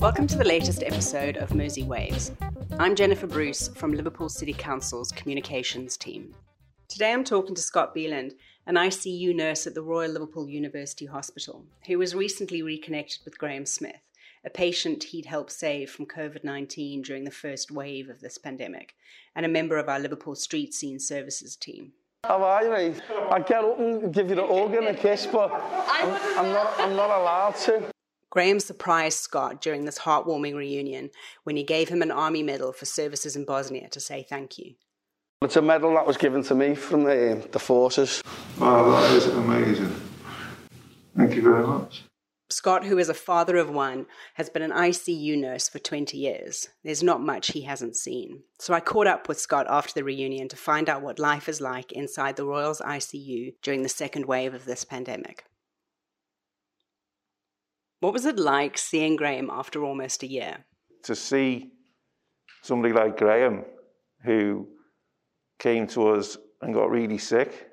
Welcome to the latest episode of Mersey Waves. I'm Jennifer Bruce from Liverpool City Council's communications team. Today I'm talking to Scott Beeland, an ICU nurse at the Royal Liverpool University Hospital, who was recently reconnected with Graham Smith, a patient he'd helped save from COVID 19 during the first wave of this pandemic, and a member of our Liverpool Street Scene Services team. How are you, mate? I get up and give you the hug and a kiss, but I'm, I'm, not, I'm not allowed to. Graham surprised Scott during this heartwarming reunion when he gave him an army medal for services in Bosnia to say thank you. It's a medal that was given to me from the, the forces. Wow, that is amazing. Thank you very much. Scott, who is a father of one, has been an ICU nurse for 20 years. There's not much he hasn't seen. So I caught up with Scott after the reunion to find out what life is like inside the Royals ICU during the second wave of this pandemic. What was it like seeing Graham after almost a year? To see somebody like Graham, who came to us and got really sick,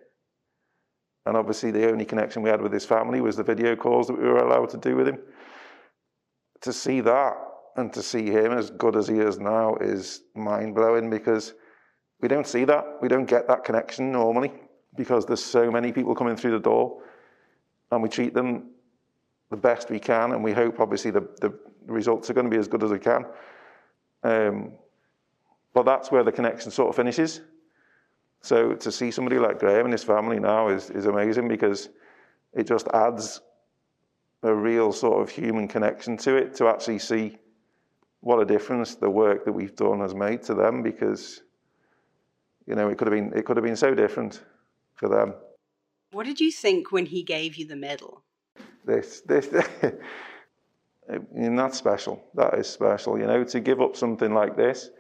and obviously, the only connection we had with his family was the video calls that we were allowed to do with him. To see that and to see him as good as he is now is mind blowing because we don't see that. We don't get that connection normally because there's so many people coming through the door and we treat them the best we can. And we hope, obviously, the, the results are going to be as good as we can. Um, but that's where the connection sort of finishes. So to see somebody like Graham and his family now is, is amazing because it just adds a real sort of human connection to it to actually see what a difference the work that we've done has made to them because you know it could have been it could have been so different for them. What did you think when he gave you the medal? This this and that's special. That is special. You know, to give up something like this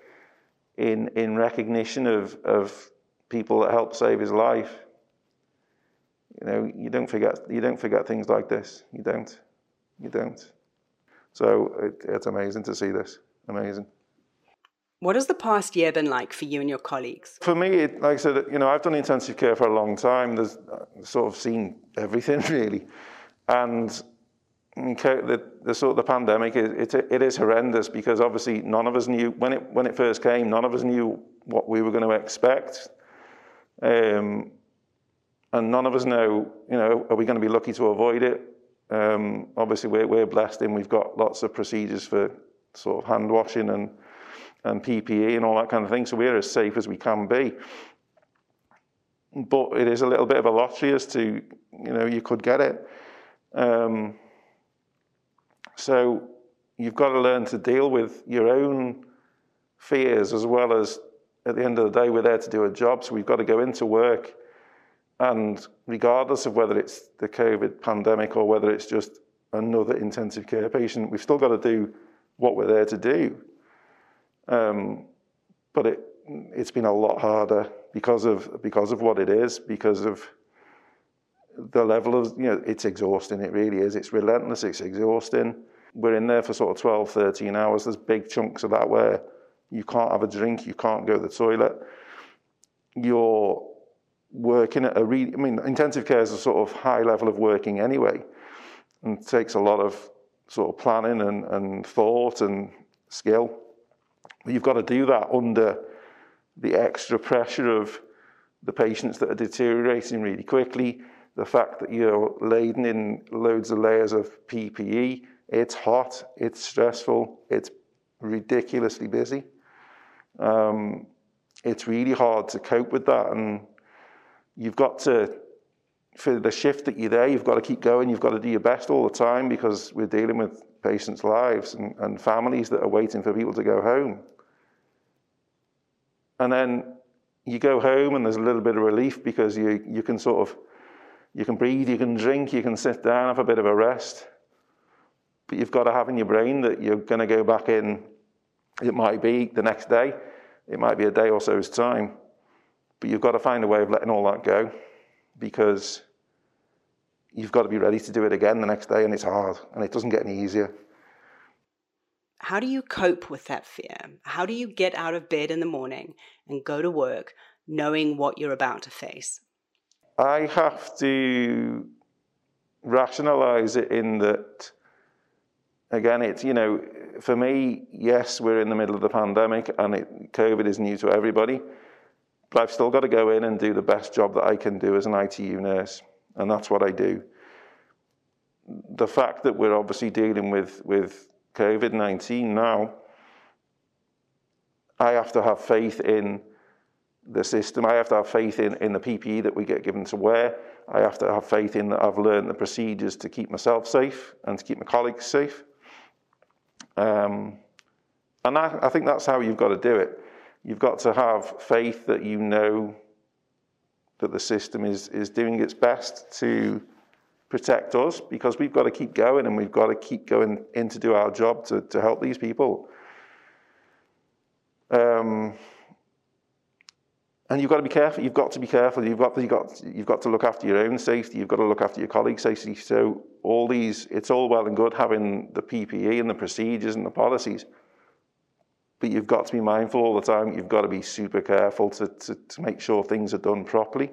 in in recognition of of people that helped save his life. You know, you don't forget you don't forget things like this. You don't. You don't. So it, it's amazing to see this. Amazing. What has the past year been like for you and your colleagues? For me, it, like I said, you know, I've done intensive care for a long time. There's uh, sort of seen everything really, and the, the sort of the pandemic it, it, it is horrendous because obviously none of us knew when it when it first came. None of us knew what we were going to expect. Um, and none of us know, you know, are we going to be lucky to avoid it? Um, obviously, we're, we're blessed in we've got lots of procedures for sort of hand washing and, and PPE and all that kind of thing, so we're as safe as we can be. But it is a little bit of a lottery as to, you know, you could get it. Um, so you've got to learn to deal with your own fears as well as at the end of the day, we're there to do a job, so we've got to go into work. And regardless of whether it's the COVID pandemic or whether it's just another intensive care patient, we've still got to do what we're there to do. Um, but it, it's been a lot harder because of because of what it is, because of the level of you know it's exhausting. It really is. It's relentless. It's exhausting. We're in there for sort of 12, 13 hours. There's big chunks of that where you can't have a drink, you can't go to the toilet. You're working at a really, I mean, intensive care is a sort of high level of working anyway, and takes a lot of sort of planning and, and thought and skill. But you've got to do that under the extra pressure of the patients that are deteriorating really quickly, the fact that you're laden in loads of layers of PPE. It's hot, it's stressful, it's ridiculously busy um, it's really hard to cope with that. And you've got to, for the shift that you're there, you've got to keep going. You've got to do your best all the time because we're dealing with patients' lives and, and families that are waiting for people to go home. And then you go home and there's a little bit of relief because you, you can sort of, you can breathe, you can drink, you can sit down, have a bit of a rest. But you've got to have in your brain that you're going to go back in it might be the next day, it might be a day or so's time, but you've got to find a way of letting all that go because you've got to be ready to do it again the next day, and it's hard and it doesn't get any easier. How do you cope with that fear? How do you get out of bed in the morning and go to work knowing what you're about to face? I have to rationalize it in that, again, it's, you know, for me, yes, we're in the middle of the pandemic and it, COVID is new to everybody, but I've still got to go in and do the best job that I can do as an ITU nurse, and that's what I do. The fact that we're obviously dealing with, with COVID 19 now, I have to have faith in the system. I have to have faith in, in the PPE that we get given to wear. I have to have faith in that I've learned the procedures to keep myself safe and to keep my colleagues safe. Um, and I, I think that's how you've got to do it. You've got to have faith that you know that the system is, is doing its best to protect us because we've got to keep going and we've got to keep going in to do our job to, to help these people. Um, and you've got to be careful. You've got to be careful. You've got, you've got, you've got to look after your own safety. You've got to look after your colleagues' safety. So all these, it's all well and good having the PPE and the procedures and the policies, but you've got to be mindful all the time. You've got to be super careful to, to, to make sure things are done properly.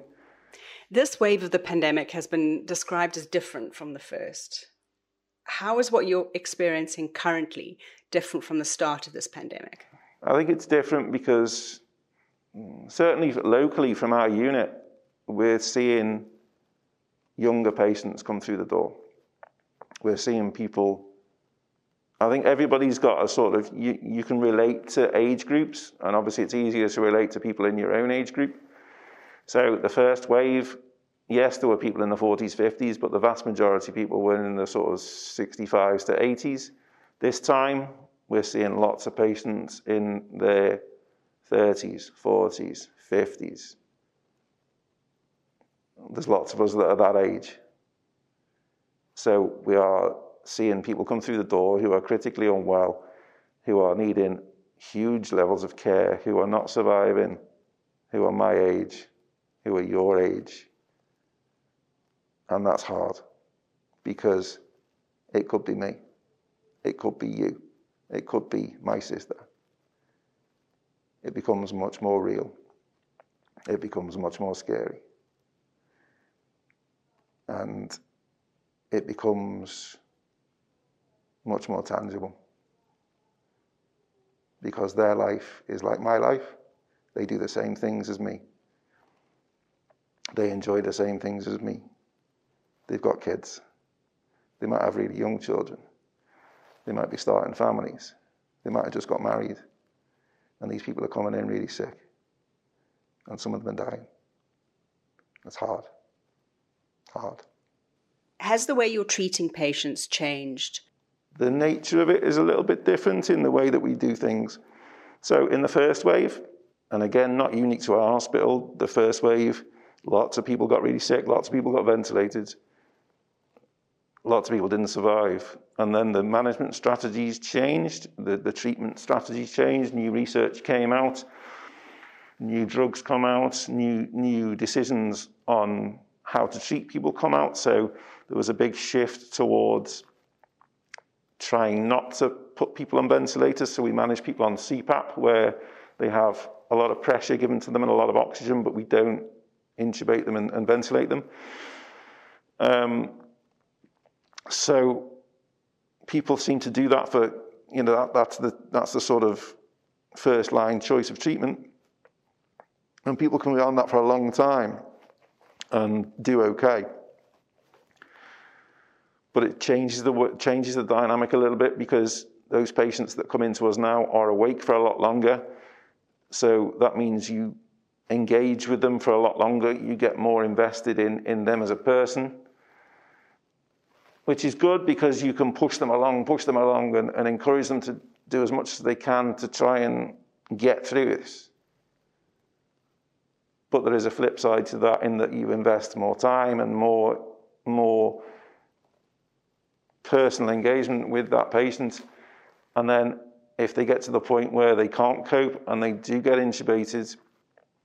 This wave of the pandemic has been described as different from the first. How is what you're experiencing currently different from the start of this pandemic? I think it's different because certainly locally from our unit, we're seeing younger patients come through the door. We're seeing people, I think everybody's got a sort of, you, you can relate to age groups, and obviously it's easier to relate to people in your own age group. So the first wave, yes, there were people in the 40s, 50s, but the vast majority of people were in the sort of 65s to 80s. This time, we're seeing lots of patients in their 30s, 40s, 50s. There's lots of us that are that age. So we are seeing people come through the door who are critically unwell, who are needing huge levels of care, who are not surviving, who are my age, who are your age. And that's hard because it could be me, it could be you, it could be my sister it becomes much more real. It becomes much more scary. And it becomes much more tangible. Because their life is like my life. They do the same things as me. They enjoy the same things as me. They've got kids. They might have really young children. They might be starting families. They might have just got married and these people are coming in really sick, and some of them are dying. It's hard. Hard. Has the way you're treating patients changed? The nature of it is a little bit different in the way that we do things. So, in the first wave, and again, not unique to our hospital, the first wave, lots of people got really sick, lots of people got ventilated lots of people didn't survive. And then the management strategies changed, the, the treatment strategies changed, new research came out, new drugs come out, new, new decisions on how to treat people come out. So there was a big shift towards trying not to put people on ventilators. So we manage people on CPAP where they have a lot of pressure given to them and a lot of oxygen, but we don't intubate them and, and ventilate them. Um, so people seem to do that for, you know, that, that's, the, that's the sort of first line choice of treatment. And people can be on that for a long time and do okay. But it changes the, changes the dynamic a little bit because those patients that come into us now are awake for a lot longer. So that means you engage with them for a lot longer. You get more invested in, in them as a person which is good because you can push them along, push them along, and, and encourage them to do as much as they can to try and get through this. But there is a flip side to that in that you invest more time and more, more personal engagement with that patient. And then if they get to the point where they can't cope and they do get intubated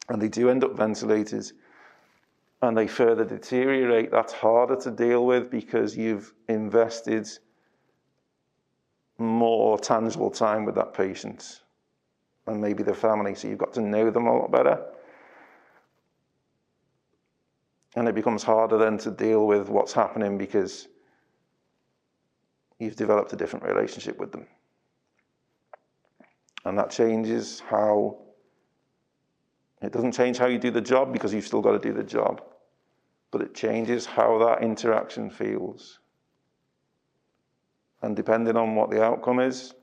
and they do end up ventilated, and they further deteriorate, that's harder to deal with because you've invested more tangible time with that patient and maybe the family, so you've got to know them a lot better. And it becomes harder then to deal with what's happening because you've developed a different relationship with them. And that changes how, it doesn't change how you do the job because you've still got to do the job, but it changes how that interaction feels. And depending on what the outcome is,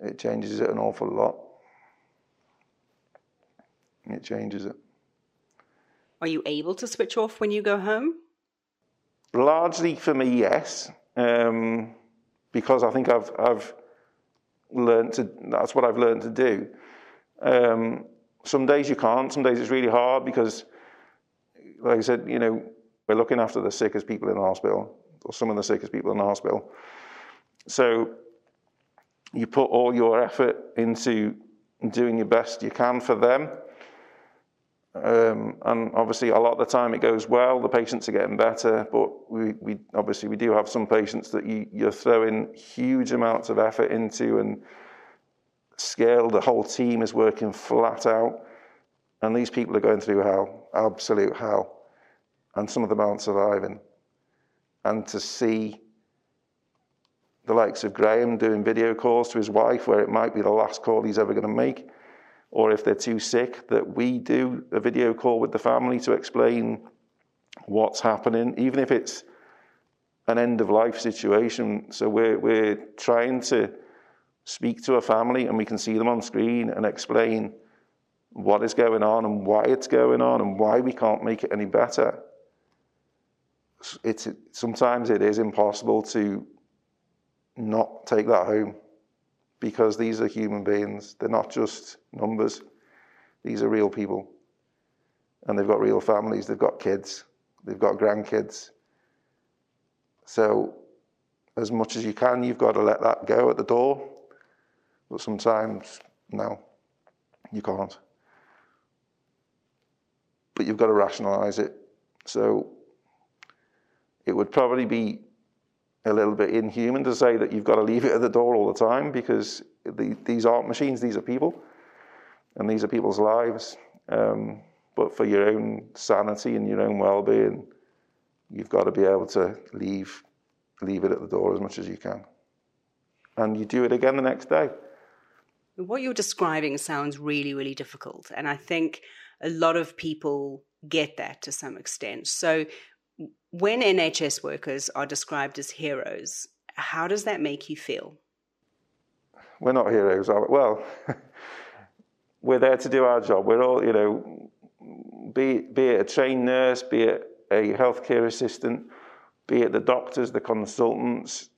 it changes it an awful lot. It changes it. Are you able to switch off when you go home? Largely for me, yes, um, because I think I've I've learned to. That's what I've learned to do. Um, some days you can't. Some days it's really hard because, like I said, you know, we're looking after the sickest people in the hospital, or some of the sickest people in the hospital. So you put all your effort into doing your best you can for them. Um, and obviously, a lot of the time it goes well. The patients are getting better, but we, we obviously we do have some patients that you, you're throwing huge amounts of effort into and scale. The whole team is working flat out, and these people are going through hell, absolute hell, and some of them aren't surviving. And to see the likes of Graham doing video calls to his wife, where it might be the last call he's ever going to make or if they're too sick, that we do a video call with the family to explain what's happening, even if it's an end of life situation. So we're, we're trying to speak to a family and we can see them on screen and explain what is going on and why it's going on and why we can't make it any better. It's, sometimes it is impossible to not take that home because these are human beings. They're not just numbers, these are real people. And they've got real families, they've got kids, they've got grandkids. So, as much as you can, you've got to let that go at the door. But sometimes, no, you can't. But you've got to rationalize it. So, it would probably be a little bit inhuman to say that you've got to leave it at the door all the time because the, these aren't machines, these are people, and these are people's lives. Um, but for your own sanity and your own well-being, you've got to be able to leave leave it at the door as much as you can, and you do it again the next day. What you're describing sounds really, really difficult, and I think a lot of people get that to some extent. So when NHS workers are described as heroes, how does that make you feel? We're not heroes, are we? Well, we're there to do our job. We're all, you know, be, be it a trained nurse, be it a healthcare assistant, be it the doctors, the consultants,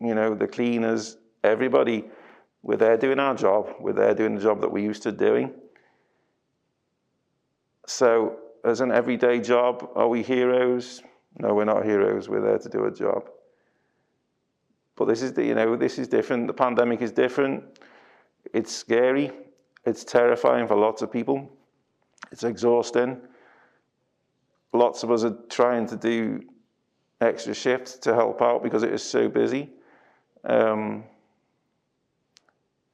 you know, the cleaners, everybody, we're there doing our job. We're there doing the job that we're used to doing. So, as an everyday job, are we heroes? No, we're not heroes. We're there to do a job. But this is you know, this is different. The pandemic is different. It's scary. It's terrifying for lots of people. It's exhausting. Lots of us are trying to do extra shifts to help out because it is so busy. Um,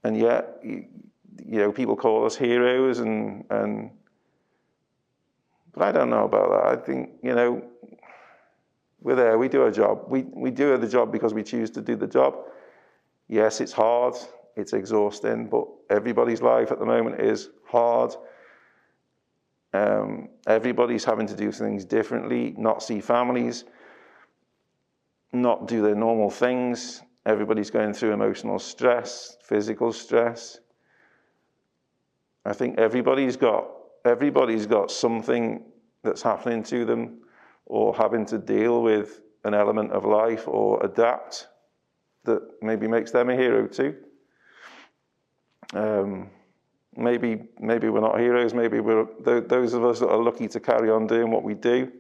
and yet, you, know, people call us heroes, and, and but I don't know about that. I think you know we're there, we do our job. We, we do the job because we choose to do the job. Yes, it's hard, it's exhausting, but everybody's life at the moment is hard. Um, everybody's having to do things differently, not see families, not do their normal things. Everybody's going through emotional stress, physical stress. I think everybody's got everybody's got something that's happening to them or having to deal with an element of life or adapt that maybe makes them a hero too. Um, maybe maybe we're not heroes. Maybe we're those of us that are lucky to carry on doing what we do.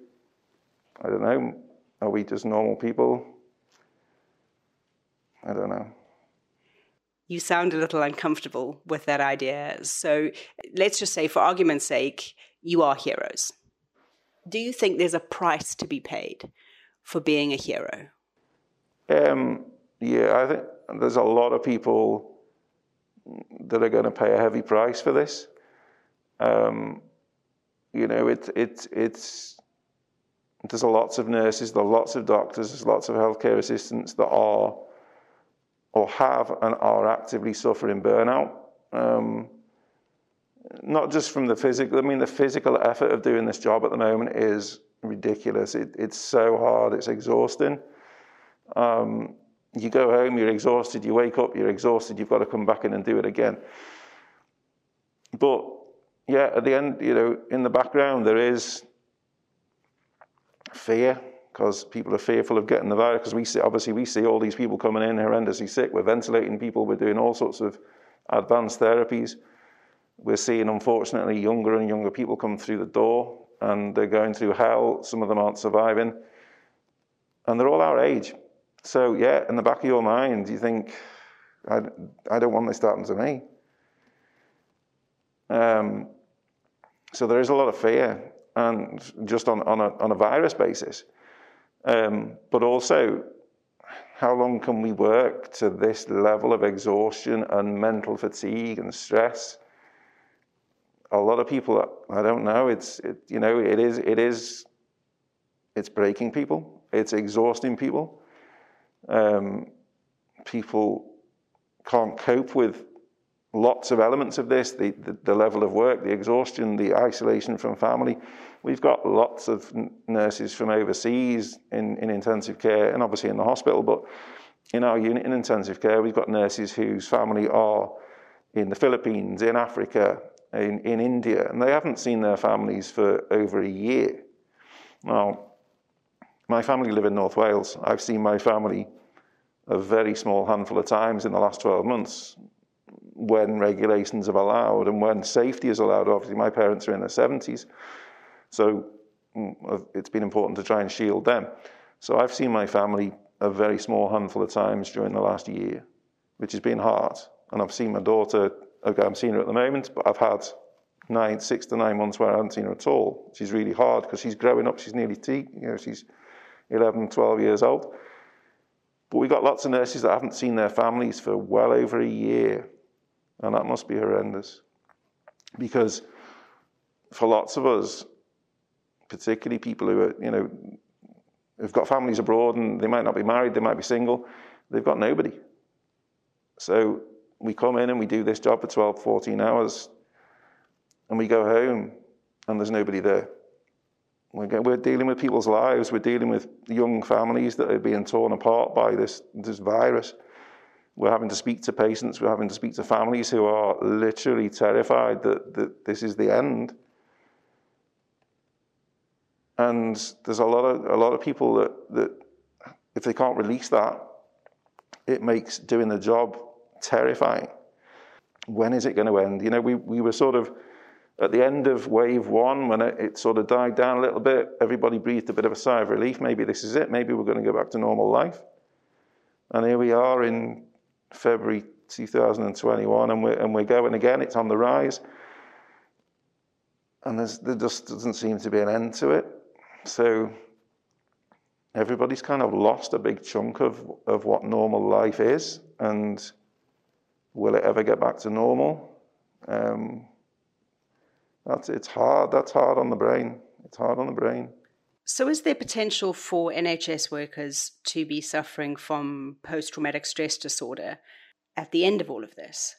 I don't know. Are we just normal people? I don't know. You sound a little uncomfortable with that idea. So let's just say, for argument's sake, you are heroes do you think there's a price to be paid for being a hero? Um, yeah, I think there's a lot of people that are going to pay a heavy price for this. Um, You know, it, it, it's, there's lots of nurses, there's lots of doctors, there's lots of healthcare assistants that are or have and are actively suffering burnout. Um, not just from the physical, I mean, the physical effort of doing this job at the moment is ridiculous. It, it's so hard, it's exhausting. Um, you go home, you're exhausted, you wake up, you're exhausted, you've got to come back in and do it again. But yeah, at the end, you know, in the background, there is fear because people are fearful of getting the virus. Because we see, obviously, we see all these people coming in horrendously sick. We're ventilating people. We're doing all sorts of advanced therapies. We're seeing, unfortunately, younger and younger people come through the door, and they're going through hell. Some of them aren't surviving, and they're all our age. So, yeah, in the back of your mind, you think, I, I don't want this to happen to me. Um, so there is a lot of fear, and just on, on, a, on a virus basis. Um, but also, how long can we work to this level of exhaustion and mental fatigue and stress? A lot of people, I don't know. It's it, you know, it is it is, it's breaking people. It's exhausting people. Um, people can't cope with lots of elements of this the, the, the, level of work, the exhaustion, the isolation from family. We've got lots of nurses from overseas in, in intensive care and obviously in the hospital, but in our unit in intensive care, we've got nurses whose family are in the Philippines, in Africa, in, in India, and they haven't seen their families for over a year. Now, my family live in North Wales. I've seen my family a very small handful of times in the last 12 months when regulations have allowed and when safety is allowed. Obviously, my parents are in their 70s, so mm, it's been important to try and shield them. So I've seen my family a very small handful of times during the last year, which has been hard. And I've seen my daughter, okay, I'm seeing her at the moment, but I've had nine, six to nine months where I haven't seen her at all. She's really hard because she's growing up, she's nearly tea, you know, she's 11, 12 years old. But we've got lots of nurses that haven't seen their families for well over a year. And that must be horrendous. Because for lots of us, particularly people who are, you know, who've got families abroad and they might not be married, they might be single, they've got nobody. So we come in and we do this job for 12, 14 hours, and we go home and there's nobody there. We're dealing with people's lives. We're dealing with young families that are being torn apart by this, this virus. We're having to speak to patients. We're having to speak to families who are literally terrified that, that this is the end. And there's a lot of a lot of people that, that if they can't release that, it makes doing the job terrifying. When is it going to end? You know, we, we were sort of at the end of wave one, when it, it, sort of died down a little bit, everybody breathed a bit of a sigh of relief. Maybe this is it. Maybe we're going to go back to normal life. And here we are in February 2021, and we're, and we're going again. It's on the rise. And there just doesn't seem to be an end to it. So everybody's kind of lost a big chunk of, of what normal life is. And will it ever get back to normal? Um, that's it's hard. That's hard on the brain. It's hard on the brain. So, is there potential for NHS workers to be suffering from post traumatic stress disorder at the end of all of this?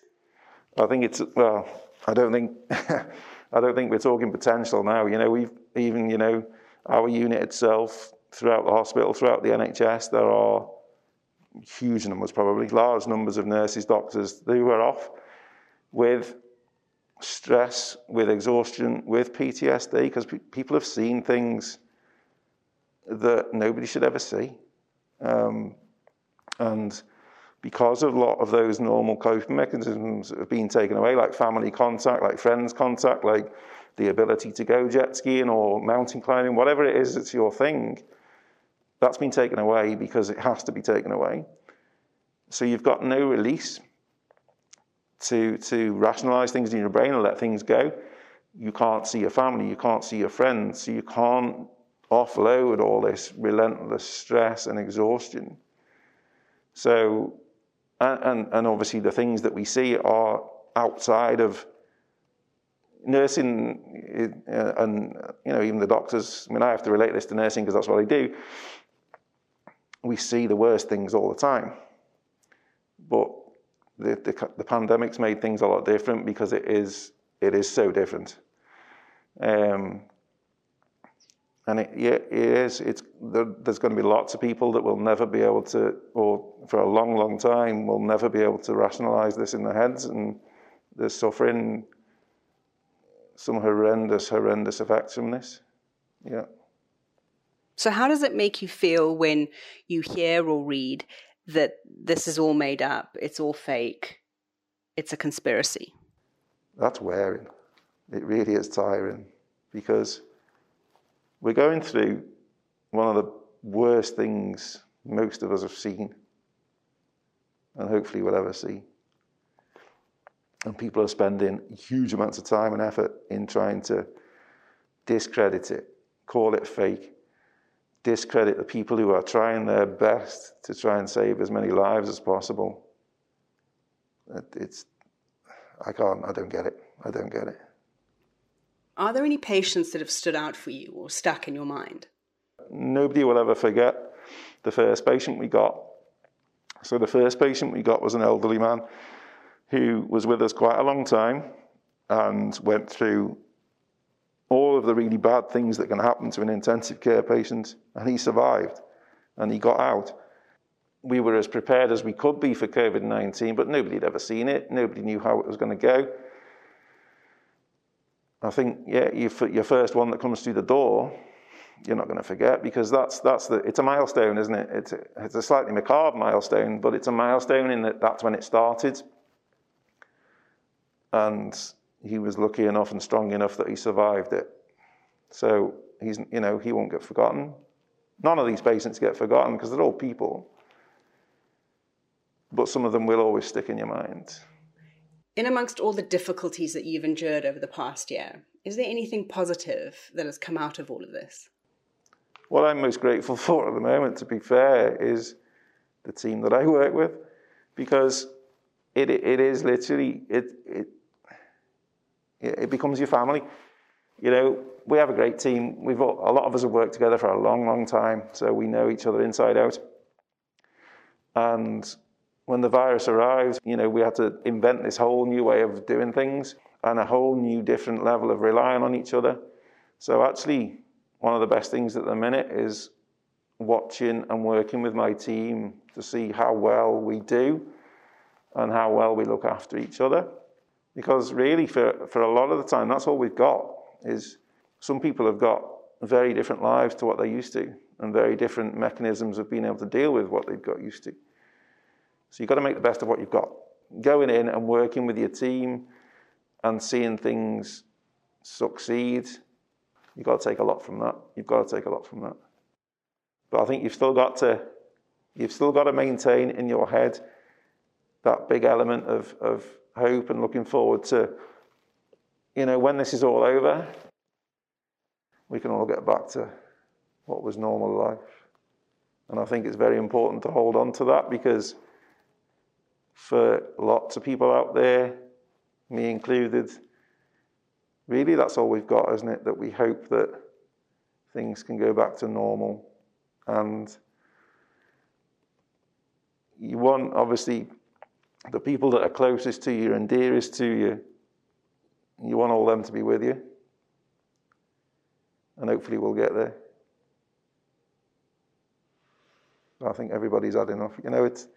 I think it's well. I don't think I don't think we're talking potential now. You know, we've even you know our unit itself throughout the hospital, throughout the NHS, there are huge numbers, probably large numbers of nurses, doctors who are off with stress, with exhaustion, with PTSD, because pe- people have seen things that nobody should ever see. Um, and because of a lot of those normal coping mechanisms have been taken away, like family contact, like friends contact, like the ability to go jet skiing or mountain climbing, whatever it is that's your thing, that's been taken away because it has to be taken away. So you've got no release to, to rationalize things in your brain and let things go. You can't see your family, you can't see your friends, so you can't offload all this relentless stress and exhaustion. So, and, and, and obviously the things that we see are outside of nursing uh, and you know even the doctors. I mean, I have to relate this to nursing because that's what I do. We see the worst things all the time, but the, the, the pandemic's made things a lot different because it is it is so different. Um, and it, it is. It's there, there's going to be lots of people that will never be able to, or for a long, long time, will never be able to rationalize this in their heads, and they're suffering some horrendous, horrendous effects from this. Yeah. So, how does it make you feel when you hear or read that this is all made up, it's all fake, it's a conspiracy? That's wearing. It really is tiring because we're going through one of the worst things most of us have seen and hopefully will ever see. And people are spending huge amounts of time and effort in trying to discredit it, call it fake, discredit the people who are trying their best to try and save as many lives as possible. It's, I can't, I don't get it. I don't get it. Are there any patients that have stood out for you or stuck in your mind? Nobody will ever forget the first patient we got. So, the first patient we got was an elderly man who was with us quite a long time and went through all of the really bad things that can happen to an intensive care patient, and he survived and he got out. We were as prepared as we could be for COVID 19, but nobody had ever seen it. Nobody knew how it was going to go. I think, yeah, your first one that comes through the door, you're not going to forget because that's that's the it's a milestone, isn't it? It's a, it's a slightly macabre milestone, but it's a milestone in that that's when it started. And he was lucky enough and strong enough that he survived it. So he's you know he won't get forgotten. None of these patients get forgotten because they're all people. But some of them will always stick in your mind in amongst all the difficulties that you've endured over the past year, is there anything positive that has come out of all of this? What I'm most grateful for at the moment, to be fair, is the team that I work with, because it it is literally it it it becomes your family. You know, we have a great team. We've a lot of us have worked together for a long, long time, so we know each other inside out. And when the virus arrived, you know, we had to invent this whole new way of doing things and a whole new different level of relying on each other. So actually, one of the best things at the minute is watching and working with my team to see how well we do and how well we look after each other. Because really, for, for a lot of the time, that's all we've got is some people have got very different lives to what they used to and very different mechanisms of being able to deal with what they've got used to. So you've got to make the best of what you've got. Going in and working with your team and seeing things succeed, you've got to take a lot from that. You've got to take a lot from that. But I think you've still got to you've still got to maintain in your head that big element of, of hope and looking forward to, you know, when this is all over, we can all get back to what was normal life. And I think it's very important to hold on to that because for lots of people out there, me included. Really, that's all we've got, isn't it? That we hope that things can go back to normal. And you want, obviously, the people that are closest to you and dearest to you, you want all them to be with you. And hopefully, we'll get there. I think everybody's had enough. You know, it's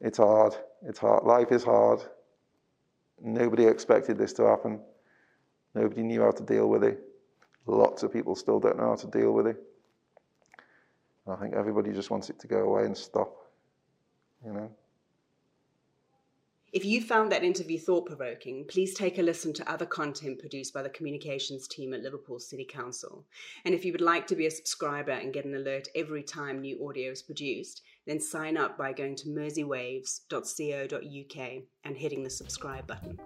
it's hard. It's hard. Life is hard. Nobody expected this to happen. Nobody knew how to deal with it. Lots of people still don't know how to deal with it. I think everybody just wants it to go away and stop. You know. If you found that interview thought provoking, please take a listen to other content produced by the communications team at Liverpool City Council. And if you would like to be a subscriber and get an alert every time new audio is produced, then sign up by going to merseywaves.co.uk and hitting the subscribe button.